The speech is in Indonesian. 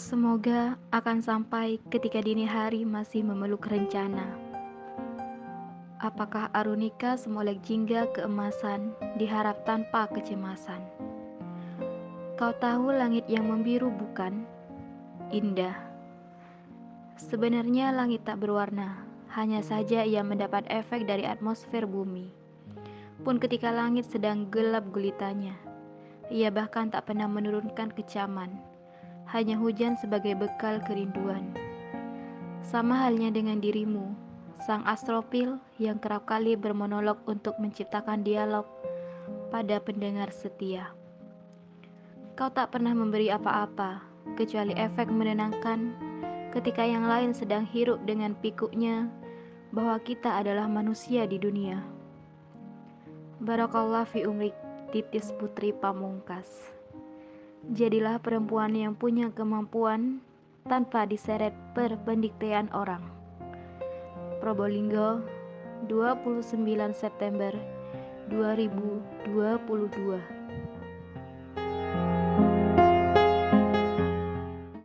Semoga akan sampai ketika dini hari masih memeluk rencana. Apakah Arunika semolek jingga keemasan diharap tanpa kecemasan? Kau tahu langit yang membiru bukan? Indah. Sebenarnya langit tak berwarna, hanya saja ia mendapat efek dari atmosfer bumi. Pun ketika langit sedang gelap gulitanya, ia bahkan tak pernah menurunkan kecaman hanya hujan sebagai bekal kerinduan. Sama halnya dengan dirimu, sang astropil yang kerap kali bermonolog untuk menciptakan dialog pada pendengar setia. Kau tak pernah memberi apa-apa, kecuali efek menenangkan ketika yang lain sedang hirup dengan pikuknya bahwa kita adalah manusia di dunia. Barakallah fi umrik titis putri pamungkas. Jadilah perempuan yang punya kemampuan tanpa diseret perpendiktean orang. Probolinggo, 29 September 2022